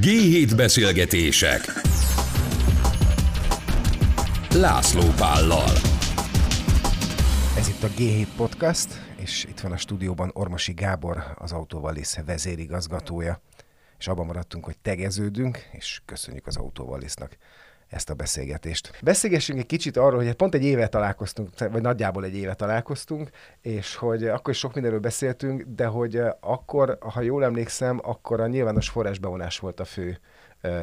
G7 beszélgetések. László Pállal. Ez itt a G7 Podcast, és itt van a stúdióban Ormosi Gábor, az Autóvalisz vezérigazgatója. És abban maradtunk, hogy tegeződünk, és köszönjük az Autóvalisznak ezt a beszélgetést. Beszélgessünk egy kicsit arról, hogy pont egy éve találkoztunk, vagy nagyjából egy éve találkoztunk, és hogy akkor is sok mindenről beszéltünk, de hogy akkor, ha jól emlékszem, akkor a nyilvános forrásbevonás volt a fő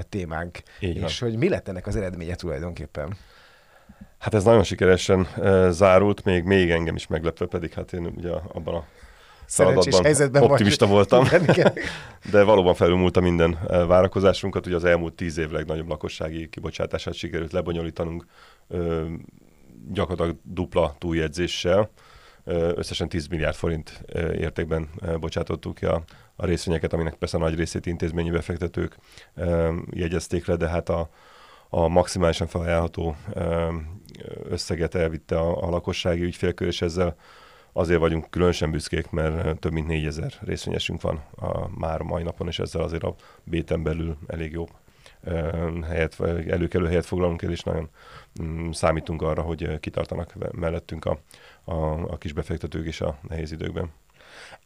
témánk. Így van. és hogy mi lett ennek az eredménye tulajdonképpen? Hát ez nagyon sikeresen zárult, még, még engem is meglepve, pedig hát én ugye abban a Szerencsés helyzetben optimista vagy. voltam, Igen, de valóban felülmúlta minden uh, várakozásunkat. Ugye az elmúlt tíz év legnagyobb lakossági kibocsátását sikerült lebonyolítanunk, gyakorlatilag dupla túljegyzéssel. Összesen 10 milliárd forint értékben bocsátottuk ki a, a részvényeket, aminek persze nagy részét intézményi befektetők jegyezték le, de hát a, a maximálisan felajánlható összeget elvitte a, a lakossági ügyfélkör, és ezzel azért vagyunk különösen büszkék, mert több mint 4000 részvényesünk van a, már mai napon, és ezzel azért a béten belül elég jó ö, helyet, vagy előkelő helyet foglalunk el, és nagyon mm, számítunk arra, hogy kitartanak mellettünk a, a, a kis befektetők is a nehéz időkben.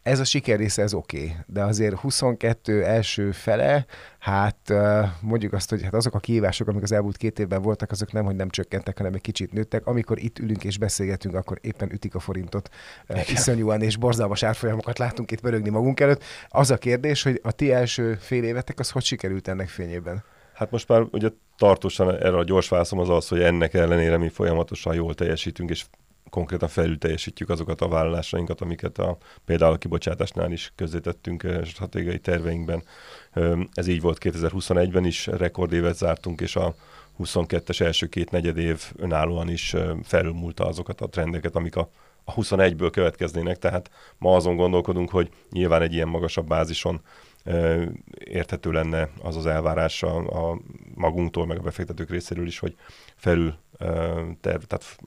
Ez a siker része, ez oké, okay, de azért 22 első fele, hát mondjuk azt, hogy hát azok a kihívások, amik az elmúlt két évben voltak, azok nem, hogy nem csökkentek, hanem egy kicsit nőttek. Amikor itt ülünk és beszélgetünk, akkor éppen ütik a forintot uh, iszonyúan, és borzalmas árfolyamokat látunk itt pörögni magunk előtt. Az a kérdés, hogy a ti első fél évetek, az hogy sikerült ennek fényében? Hát most már ugye tartósan erre a gyors válaszom az az, hogy ennek ellenére mi folyamatosan jól teljesítünk, és konkrétan felül teljesítjük azokat a vállalásainkat, amiket a, például a kibocsátásnál is közzétettünk stratégiai terveinkben. Ez így volt 2021-ben is, rekordévet zártunk, és a 22-es első két negyed év önállóan is felülmúlta azokat a trendeket, amik a, a 21-ből következnének, tehát ma azon gondolkodunk, hogy nyilván egy ilyen magasabb bázison érthető lenne az az elvárás a, a magunktól, meg a befektetők részéről is, hogy felül terv, tehát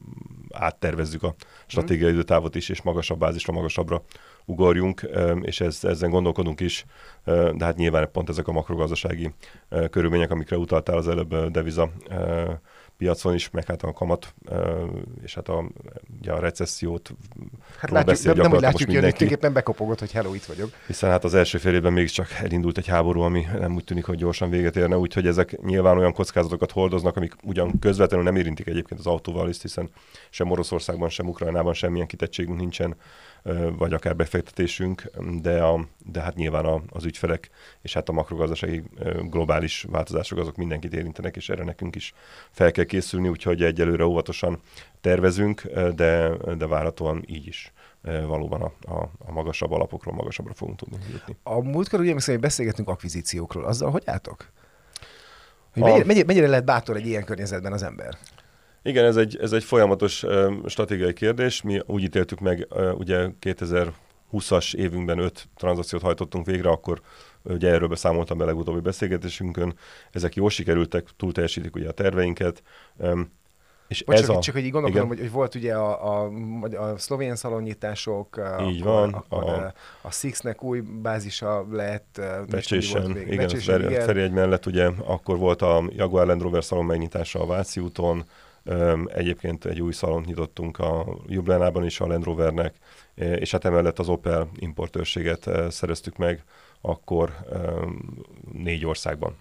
áttervezzük a stratégiai időtávot is, és magasabb bázisra, magasabbra ugorjunk, és ez, ezen gondolkodunk is, de hát nyilván pont ezek a makrogazdasági körülmények, amikre utaltál az előbb deviza piacon is, meg hát a kamat, és hát a, ugye a recessziót Hát látjuk, beszél, nem, nem úgy látjuk jönni, tulajdonképpen bekopogott, hogy hello, itt vagyok. Hiszen hát az első fél évben mégiscsak elindult egy háború, ami nem úgy tűnik, hogy gyorsan véget érne, úgyhogy ezek nyilván olyan kockázatokat hordoznak, amik ugyan közvetlenül nem érintik egyébként az autóval, hiszen sem Oroszországban, sem Ukrajnában semmilyen kitettségünk nincsen vagy akár befektetésünk, de, a, de hát nyilván a, az ügyfelek és hát a makrogazdasági globális változások azok mindenkit érintenek, és erre nekünk is fel kell készülni, úgyhogy egyelőre óvatosan tervezünk, de, de várhatóan így is valóban a, a, a magasabb alapokról magasabbra fogunk tudni jutni. A múltkor ugye hogy beszélgetünk akvizíciókról, azzal hogy álltok? Hogy a... mennyire, mennyire lehet bátor egy ilyen környezetben az ember? Igen, ez egy, ez egy folyamatos stratégiai kérdés. Mi úgy ítéltük meg, ugye 2020-as évünkben öt tranzakciót hajtottunk végre, akkor ugye erről beszámoltam be legutóbbi beszélgetésünkön. Ezek jól sikerültek, túl teljesítik ugye a terveinket. És Bocs, ez csak, a... csak hogy így gondolkodom, hogy, hogy volt ugye a, a, a szlovén szalonnyitások, így akkor, van, akkor a, a Sixnek új bázisa lett. Becsésen, igen, Becsésen, igen. Feri egy mellett ugye akkor volt a Jaguar Land Rover szalon megnyitása a Váci úton, Egyébként egy új szalont nyitottunk a Jublánában is a Land Rovernek, és hát emellett az Opel importőrséget szereztük meg akkor négy országban.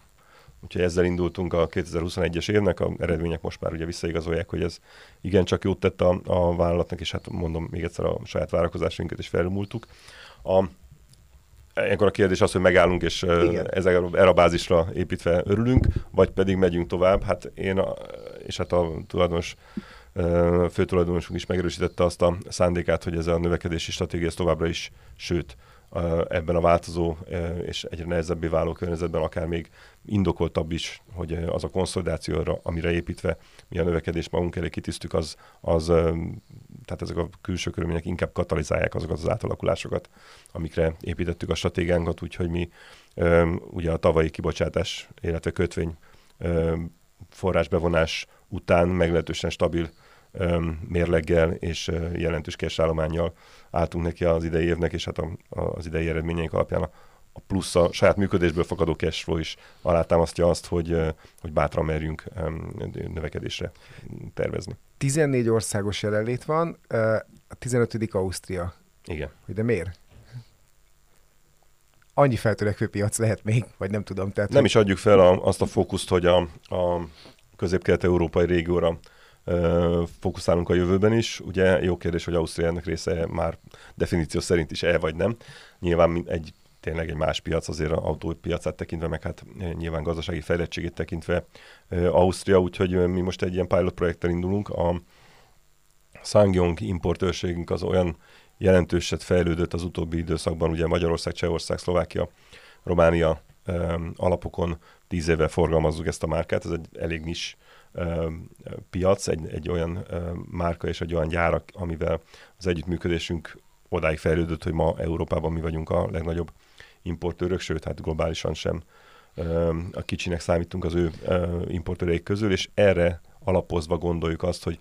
Úgyhogy ezzel indultunk a 2021-es évnek, a eredmények most már ugye visszaigazolják, hogy ez igencsak jót tett a, a vállalatnak, és hát mondom még egyszer a saját várakozásainkat is felmúltuk. A, Ilyenkor a kérdés az, hogy megállunk, és ezek, erre a bázisra építve örülünk, vagy pedig megyünk tovább. Hát én, a, és hát a tulajdonos főtulajdonosunk is megerősítette azt a szándékát, hogy ez a növekedési stratégia továbbra is, sőt, ebben a változó és egyre nehezebbé váló környezetben akár még indokoltabb is, hogy az a konszolidációra, amire építve mi a növekedés magunk elé kitisztük, az, az tehát ezek a külső körülmények inkább katalizálják azokat az átalakulásokat, amikre építettük a stratégiánkat, úgyhogy mi ugye a tavalyi kibocsátás, illetve kötvény forrásbevonás után meglehetősen stabil mérleggel és jelentős kesállományjal álltunk neki az idei évnek, és hát a, a, az idei eredményeink alapján a a plusz a saját működésből fakadó cashflow is alátámasztja azt, hogy, hogy bátran merjünk növekedésre tervezni. 14 országos jelenlét van, a 15. Ausztria. Igen. Hogy de miért? Annyi feltörekvő piac lehet még, vagy nem tudom. Tehát, nem hogy... is adjuk fel a, azt a fókuszt, hogy a, a közép-kelet-európai régióra fókuszálunk a jövőben is. Ugye jó kérdés, hogy Ausztria ennek része már definíció szerint is el vagy nem. Nyilván egy tényleg egy más piac azért az autópiacát tekintve, meg hát nyilván gazdasági fejlettségét tekintve Ausztria, úgyhogy mi most egy ilyen pilot projekttel indulunk. A Sangyong importőrségünk az olyan jelentőset fejlődött az utóbbi időszakban, ugye Magyarország, Csehország, Szlovákia, Románia alapokon tíz éve forgalmazzuk ezt a márkát, ez egy elég nis piac, egy, egy olyan márka és egy olyan gyárak, amivel az együttműködésünk odáig fejlődött, hogy ma Európában mi vagyunk a legnagyobb importőrök, sőt, hát globálisan sem a kicsinek számítunk az ő importőreik közül, és erre alapozva gondoljuk azt, hogy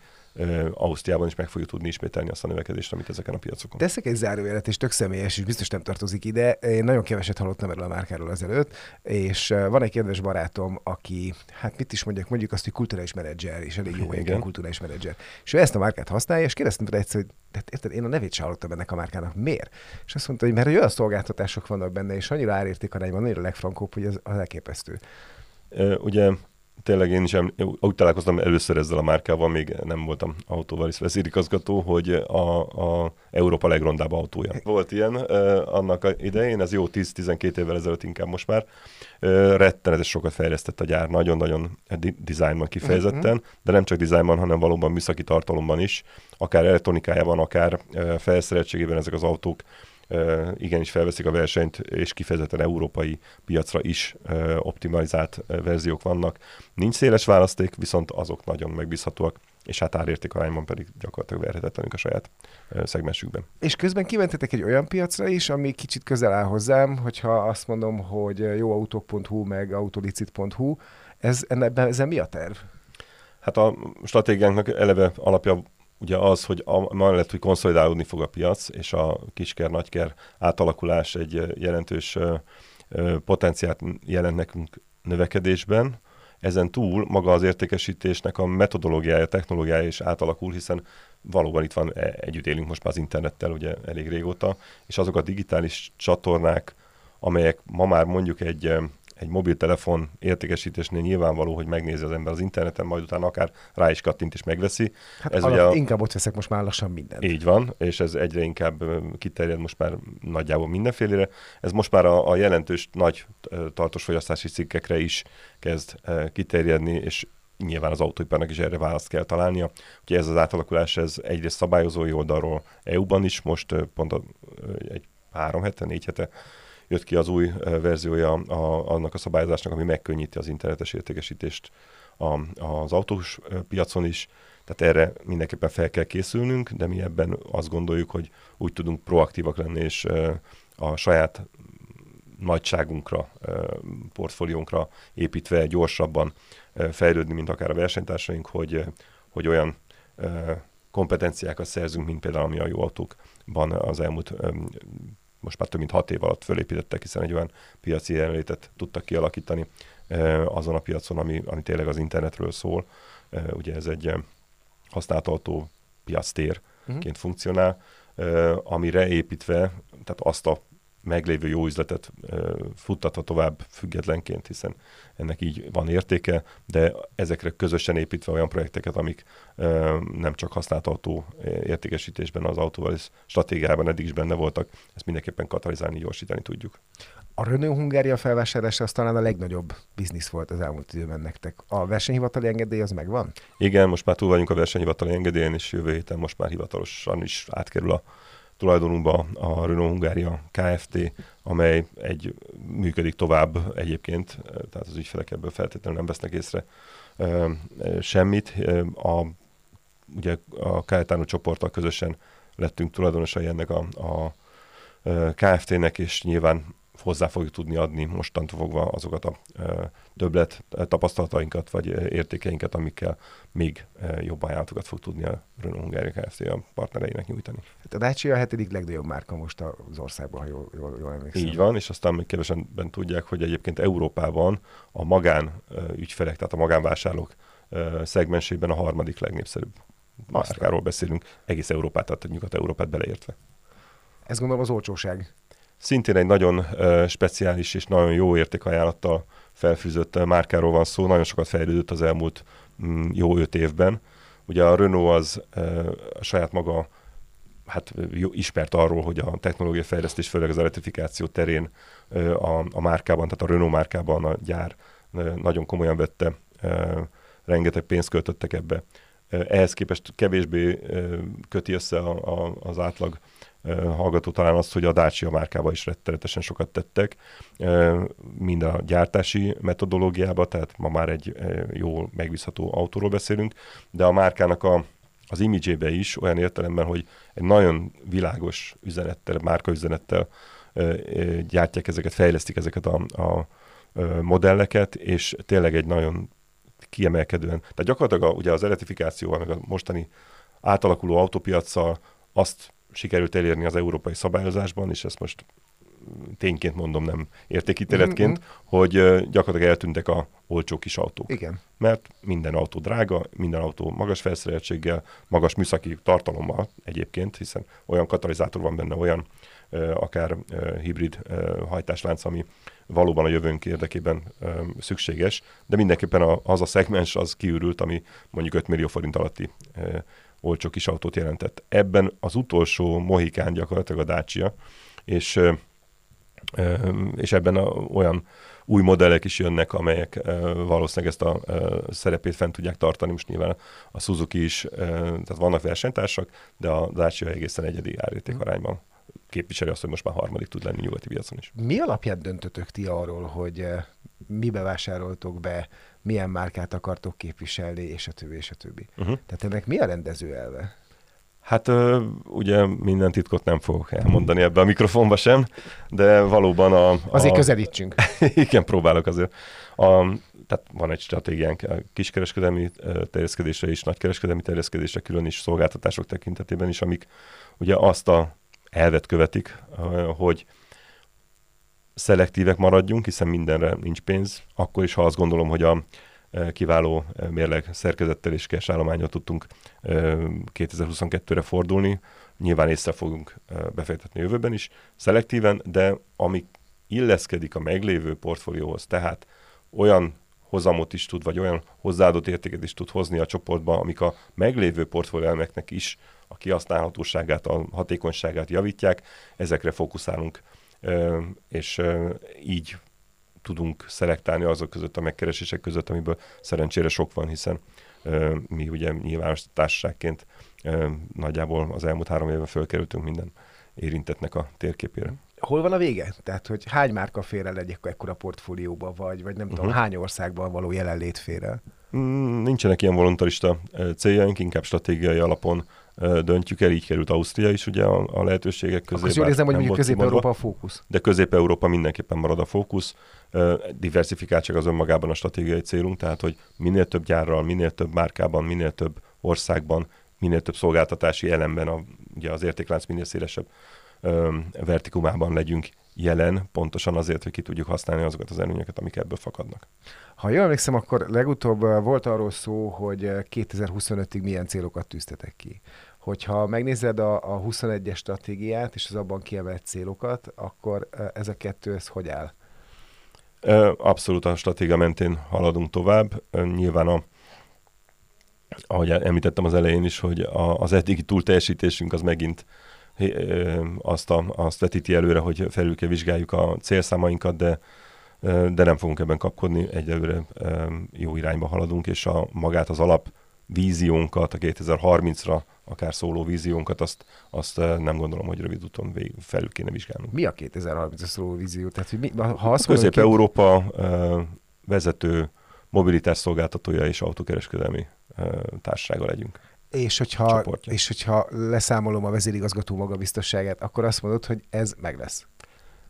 Ausztriában is meg fogjuk tudni ismételni azt a növekedést, amit ezeken a piacokon. Teszek egy zárójelet, és tök személyes, és biztos nem tartozik ide. Én nagyon keveset hallottam erről a márkáról azelőtt, és van egy kedves barátom, aki, hát mit is mondjak, mondjuk azt, hogy kulturális menedzser, és elég jó egy kulturális menedzser. És ő ezt a márkát használja, és kérdeztem tőle egyszer, hogy de érted, én a nevét sem hallottam ennek a márkának. Miért? És azt mondta, hogy mert olyan szolgáltatások vannak benne, és annyira árértékarányban, annyira legfrankóbb, hogy az, az elképesztő. ugye tényleg én is úgy találkoztam először ezzel a márkával, még nem voltam autóval is vezérigazgató, hogy a, a Európa legrondább autója. Volt ilyen uh, annak a idején, ez jó 10-12 évvel ezelőtt inkább most már. Uh, rettenetes sokat fejlesztett a gyár, nagyon-nagyon dizájnban kifejezetten, uh-huh. de nem csak dizájnban, hanem valóban műszaki tartalomban is, akár elektronikájában, akár uh, felszereltségében ezek az autók igenis felveszik a versenyt, és kifejezetten európai piacra is optimalizált verziók vannak. Nincs széles választék, viszont azok nagyon megbízhatóak, és hát árérték arányban pedig gyakorlatilag verhetetlenük a saját szegmensükben. És közben kimentetek egy olyan piacra is, ami kicsit közel áll hozzám, hogyha azt mondom, hogy jóautók.hu meg autolicit.hu, ez, ennek, ezen mi a terv? Hát a stratégiánknak eleve alapja ugye az, hogy mellett, hogy konszolidálódni fog a piac, és a kisker-nagyker átalakulás egy jelentős potenciált jelent nekünk növekedésben, ezen túl maga az értékesítésnek a metodológiája, technológiája is átalakul, hiszen valóban itt van, e, együtt élünk most már az internettel ugye elég régóta, és azok a digitális csatornák, amelyek ma már mondjuk egy egy mobiltelefon értékesítésnél nyilvánvaló, hogy megnézi az ember az interneten, majd utána akár rá is kattint és megveszi. Hát ez ugye a... inkább ott veszek most már lassan mindent. Így van, és ez egyre inkább kiterjed most már nagyjából mindenfélére. Ez most már a, a jelentős nagy tartós fogyasztási cikkekre is kezd kiterjedni, és nyilván az autóiparnak is erre választ kell találnia. Úgyhogy ez az átalakulás, ez egyrészt szabályozói oldalról EU-ban is, most pont a, egy három hete, négy hete jött ki az új verziója a, annak a szabályozásnak, ami megkönnyíti az internetes értékesítést a, az autós piacon is. Tehát erre mindenképpen fel kell készülnünk, de mi ebben azt gondoljuk, hogy úgy tudunk proaktívak lenni, és a saját nagyságunkra, portfóliónkra építve gyorsabban fejlődni, mint akár a versenytársaink, hogy, hogy olyan kompetenciákat szerzünk, mint például ami a jó autókban az elmúlt most már több mint hat év alatt fölépítettek, hiszen egy olyan piaci jelenlétet tudtak kialakítani azon a piacon, ami, ami tényleg az internetről szól. Ugye ez egy használt autó piactérként uh-huh. funkcionál, amire építve, tehát azt a meglévő jó üzletet futtatva tovább függetlenként, hiszen ennek így van értéke, de ezekre közösen építve olyan projekteket, amik nem csak használt autó értékesítésben, az autóval és stratégiában eddig is benne voltak, ezt mindenképpen katalizálni, gyorsítani tudjuk. A Renault Hungária felvásárlása az talán a legnagyobb biznisz volt az elmúlt időben nektek. A versenyhivatali engedély az megvan? Igen, most már túl vagyunk a versenyhivatali engedélyen, és jövő héten most már hivatalosan is átkerül a tulajdonunkba a Renault Hungária Kft., amely egy működik tovább egyébként, tehát az ügyfelek ebből feltétlenül nem vesznek észre semmit. A, ugye a Caetano csoporttal közösen lettünk tulajdonosai ennek a, a Kft-nek, és nyilván hozzá fogjuk tudni adni mostantól fogva azokat a többlet tapasztalatainkat vagy értékeinket, amikkel még jobb ajánlatokat fog tudni a Renault Hungária Kft. a partnereinek nyújtani. Hát a Dacia a hetedik legnagyobb márka most az országban, ha jól, jól, jól emlékszem. Így van, és aztán még kevesen tudják, hogy egyébként Európában a magán ügyfelek, tehát a magánvásárlók szegmensében a harmadik legnépszerűbb márkáról beszélünk, egész Európát, tehát Nyugat-Európát beleértve. Ez gondolom az olcsóság. Szintén egy nagyon speciális és nagyon jó értékajánlattal felfűzött márkáról van szó, nagyon sokat fejlődött az elmúlt mm, jó öt évben. Ugye a Renault az a saját maga hát ismert arról, hogy a technológia fejlesztés, főleg az elektrifikáció terén a, a márkában, tehát a Renault márkában a gyár nagyon komolyan vette, rengeteg pénzt költöttek ebbe. Ehhez képest kevésbé köti össze a, a, az átlag hallgató talán azt, hogy a Dacia márkába is rettenetesen sokat tettek, mind a gyártási metodológiába, tehát ma már egy jó, megbízható autóról beszélünk, de a márkának a, az imidzsébe is olyan értelemben, hogy egy nagyon világos üzenettel, márka üzenettel gyártják ezeket, fejlesztik ezeket a, a modelleket, és tényleg egy nagyon kiemelkedően. Tehát gyakorlatilag a, ugye az elektrifikációval, meg a mostani átalakuló autópiacsal azt sikerült elérni az európai szabályozásban, és ezt most tényként mondom, nem értékítéletként, mm-hmm. hogy gyakorlatilag eltűntek a olcsó kis autók. Igen. Mert minden autó drága, minden autó magas felszereltséggel, magas műszaki tartalommal egyébként, hiszen olyan katalizátor van benne, olyan akár hibrid hajtáslánc, ami valóban a jövőnk érdekében szükséges, de mindenképpen az a szegmens az kiürült, ami mondjuk 5 millió forint alatti olcsó kis autót jelentett. Ebben az utolsó mohikán gyakorlatilag a Dacia, és, és ebben a, olyan új modellek is jönnek, amelyek valószínűleg ezt a szerepét fent tudják tartani. Most nyilván a Suzuki is, tehát vannak versenytársak, de a Dacia egészen egyedi árérték arányban képviseli azt, hogy most már harmadik tud lenni nyugati piacon is. Mi alapján döntötök ti arról, hogy mibe vásároltok be, milyen márkát akartok képviselni, és a többi, és a többi. Uh-huh. Tehát ennek mi a rendező elve? Hát ugye minden titkot nem fogok elmondani ebbe a mikrofonba sem, de valóban a... a... Azért közelítsünk. Igen, próbálok azért. A, tehát van egy stratégiánk a kiskereskedelmi terjeszkedésre és nagykereskedelmi terjeszkedésre, külön is szolgáltatások tekintetében is, amik ugye azt a elvet követik, hogy szelektívek maradjunk, hiszen mindenre nincs pénz, akkor is, ha azt gondolom, hogy a kiváló mérleg szerkezettel és cash állományot tudtunk 2022-re fordulni. Nyilván észre fogunk befektetni jövőben is, szelektíven, de ami illeszkedik a meglévő portfólióhoz, tehát olyan hozamot is tud, vagy olyan hozzáadott értéket is tud hozni a csoportba, amik a meglévő portfólióelmeknek is a kihasználhatóságát, a hatékonyságát javítják, ezekre fókuszálunk, és így tudunk szelektálni azok között a megkeresések között, amiből szerencsére sok van, hiszen mi ugye nyilvános társaságként nagyjából az elmúlt három évben fölkerültünk minden érintetnek a térképére. Hol van a vége? Tehát, hogy hány márka fér el egy ekkora portfólióba, vagy, vagy nem uh-huh. tudom, mhm. hány országban való jelenlét fér el? Mm, nincsenek ilyen voluntarista céljaink, inkább stratégiai alapon döntjük el, így került Ausztria is ugye a, a lehetőségek közé. Akkor jól érzem, hogy mondjuk Közép-Európa a fókusz. De Közép-Európa mindenképpen marad a fókusz. Diversifikáltság az önmagában a stratégiai célunk, tehát hogy minél több gyárral, minél több márkában, minél több országban, minél több szolgáltatási elemben, a, ugye az értéklánc minél szélesebb ö, vertikumában legyünk jelen, pontosan azért, hogy ki tudjuk használni azokat az előnyöket, amik ebből fakadnak. Ha jól emlékszem, akkor legutóbb volt arról szó, hogy 2025-ig milyen célokat tűztetek ki hogyha megnézed a, a 21-es stratégiát és az abban kiemelt célokat, akkor ez a kettő, ez hogy áll? Abszolút a stratégia mentén haladunk tovább. Nyilván a, ahogy említettem az elején is, hogy a, az eddigi túlteljesítésünk az megint azt, a, azt vetíti előre, hogy felül kell vizsgáljuk a célszámainkat, de de nem fogunk ebben kapkodni, egyelőre jó irányba haladunk, és a magát az alap víziónkat, a 2030-ra akár szóló víziónkat, azt, azt nem gondolom, hogy rövid úton vég, felül kéne vizsgálnunk. Mi a 2030-ra szóló vízió? Tehát, hogy mi, ha azt Közép-Európa két... vezető mobilitás szolgáltatója és autókereskedelmi társasága legyünk. És hogyha, és hogyha leszámolom a vezérigazgató magabiztosságát, akkor azt mondod, hogy ez meg lesz.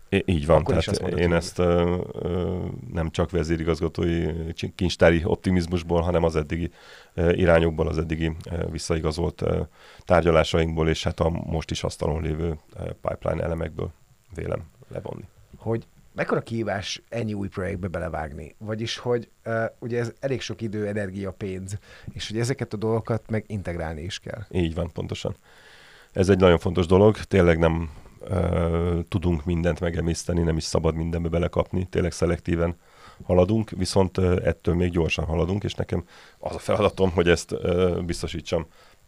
É, így van, Akkor tehát mondod, én ezt ö, ö, nem csak vezérigazgatói kincstári optimizmusból, hanem az eddigi ö, irányokból, az eddigi ö, visszaigazolt ö, tárgyalásainkból, és hát a most is asztalon lévő ö, pipeline elemekből vélem levonni. Hogy mekkora kihívás ennyi új projektbe belevágni? Vagyis, hogy uh, ugye ez elég sok idő, energia, pénz, és hogy ezeket a dolgokat meg integrálni is kell. Így van, pontosan. Ez egy nagyon fontos dolog, tényleg nem tudunk mindent megemészteni, nem is szabad mindenbe belekapni, tényleg szelektíven haladunk, viszont ettől még gyorsan haladunk, és nekem az a feladatom, hogy ezt uh, biztosítsam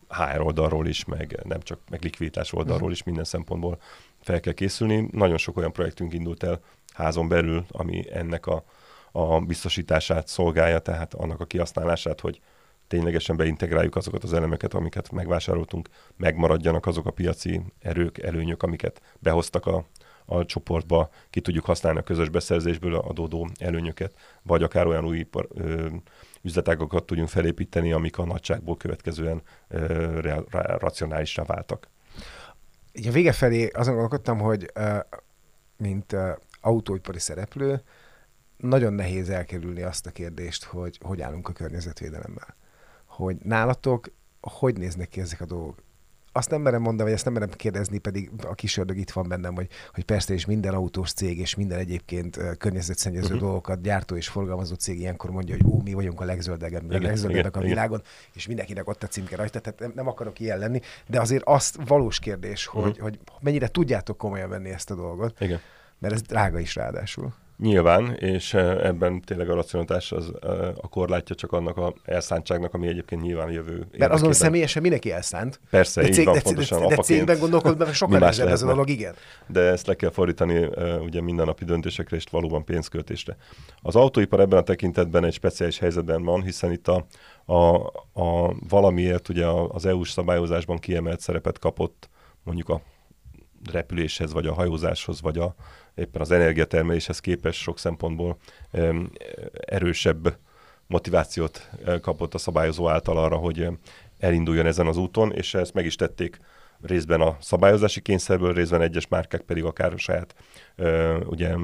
HR oldalról is, meg nem csak meg likviditás oldalról is minden szempontból fel kell készülni. Nagyon sok olyan projektünk indult el házon belül, ami ennek a, a biztosítását szolgálja, tehát annak a kihasználását, hogy ténylegesen beintegráljuk azokat az elemeket, amiket megvásároltunk, megmaradjanak azok a piaci erők, előnyök, amiket behoztak a, a csoportba, ki tudjuk használni a közös beszerzésből adódó előnyöket, vagy akár olyan új ipar, ö, üzletágokat tudjunk felépíteni, amik a nagyságból következően ö, racionálisra váltak. Így a vége felé azon gondolkodtam, hogy ö, mint ö, autóipari szereplő, nagyon nehéz elkerülni azt a kérdést, hogy hogy állunk a környezetvédelemmel. Hogy nálatok hogy néznek ki ezek a dolgok? Azt nem merem mondani, vagy ezt nem merem kérdezni, pedig a kis ördög itt van bennem, hogy, hogy persze, és minden autós cég, és minden egyébként környezetszennyező uh-huh. dolgokat gyártó és forgalmazó cég ilyenkor mondja, hogy ó, mi vagyunk a legzöldebb, a legzöldebbek a világon, igen. és mindenkinek ott a címke rajta, tehát nem, nem akarok ilyen lenni, de azért azt valós kérdés, hogy, uh-huh. hogy mennyire tudjátok komolyan venni ezt a dolgot. Igen mert ez drága is ráadásul. Nyilván, és eh, ebben tényleg a racionalitás az eh, a korlátja csak annak a elszántságnak, ami egyébként nyilván jövő Mert azon személyesen mindenki elszánt. Persze, de így cég, van, de, pontosan. De, de, de cégben gondolkodva sokkal nehezebb ez a dolog, igen. De ezt le kell fordítani uh, ugye mindennapi döntésekre és valóban pénzköltésre. Az autóipar ebben a tekintetben egy speciális helyzetben van, hiszen itt a, a, a valamiért ugye az EU-s szabályozásban kiemelt szerepet kapott mondjuk a repüléshez, vagy a hajózáshoz, vagy a, éppen az energiatermeléshez képest sok szempontból erősebb motivációt eh, kapott a szabályozó által arra, hogy elinduljon ezen az úton, és ezt meg is tették részben a szabályozási kényszerből, részben egyes márkák pedig akár saját ugye,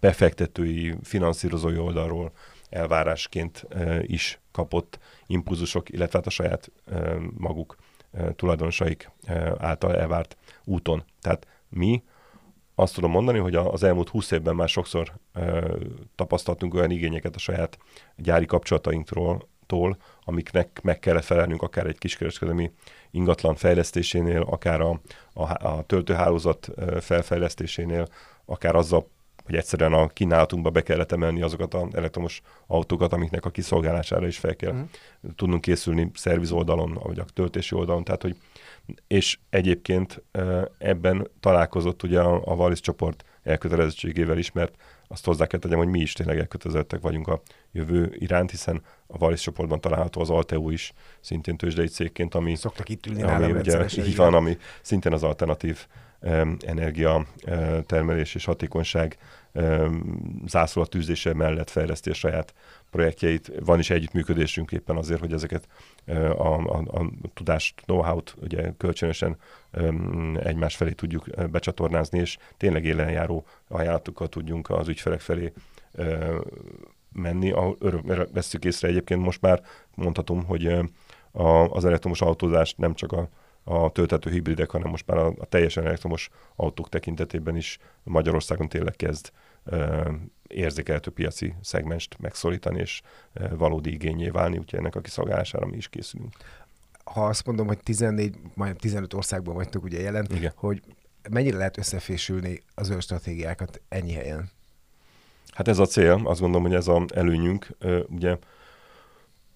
befektetői, finanszírozói oldalról elvárásként is kapott impulzusok, illetve hát a saját maguk tulajdonosaik által elvárt úton. Tehát mi azt tudom mondani, hogy az elmúlt 20 évben már sokszor ö, tapasztaltunk olyan igényeket a saját gyári kapcsolatainktól, tól, amiknek meg kellett felelnünk akár egy kiskereskedelmi ingatlan fejlesztésénél, akár a, a, a töltőhálózat felfejlesztésénél, akár azzal, hogy egyszerűen a kínálatunkba be kellett emelni azokat az elektromos autókat, amiknek a kiszolgálására is fel kell mm. tudnunk készülni szerviz oldalon, vagy a töltési oldalon. Tehát, hogy és egyébként ebben találkozott ugye a, a Wallis csoport elkötelezettségével is, mert azt hozzá kell tegyem, hogy mi is tényleg elkötelezettek vagyunk a jövő iránt, hiszen a Wallis csoportban található az Alteo is, szintén tőzsdei cégként, ami, Szoktak itt ülni ami ugye, így van, ami szintén az alternatív energia termelés és hatékonyság zászlótűzése mellett fejleszti a saját projektjeit. Van is együttműködésünk éppen azért, hogy ezeket a, a, a tudást, know-how-t ugye kölcsönösen egymás felé tudjuk becsatornázni, és tényleg élenjáró ajánlatokkal tudjunk az ügyfelek felé menni. Örömmel veszük észre egyébként most már mondhatom, hogy a, az elektromos autózást nem csak a a töltető hibridek, hanem most már a, a teljesen elektromos autók tekintetében is Magyarországon tényleg kezd e, érzékelhető piaci szegmest megszorítani, és e, valódi igényé válni, úgyhogy ennek a kiszolgálására mi is készülünk. Ha azt mondom, hogy 14, majdnem 15 országban vagytok ugye jelen, Igen. hogy mennyire lehet összefésülni az ő stratégiákat ennyi helyen? Hát ez a cél, azt gondolom, hogy ez az előnyünk. Ugye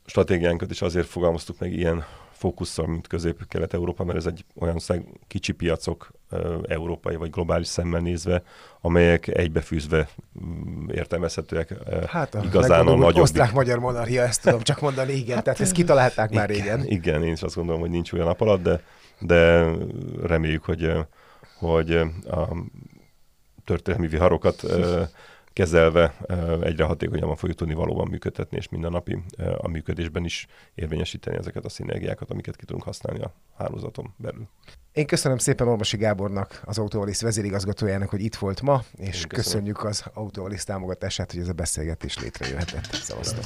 stratégiánkat is azért fogalmaztuk meg ilyen fókusszal, mint Közép-Kelet-Európa, mert ez egy olyan szeg, kicsi piacok, európai vagy globális szemmel nézve, amelyek egybefűzve mm, értelmezhetőek hát a igazán a nagyobb. Osztrák-magyar monarchia, ezt tudom csak mondani, igen, hát, tehát ezt kitalálták igen, már régen. Igen, én is azt gondolom, hogy nincs olyan nap alatt, de, de reméljük, hogy, hogy a történelmi viharokat kezelve egyre hatékonyabban fogjuk tudni valóban működtetni, és mindennapi a működésben is érvényesíteni ezeket a szinergiákat, amiket ki tudunk használni a hálózaton belül. Én köszönöm szépen Ormosi Gábornak, az Autovalis vezérigazgatójának, hogy itt volt ma, és köszönjük az Autovalis támogatását, hogy ez a beszélgetés létrejöhetett. Szevasztok!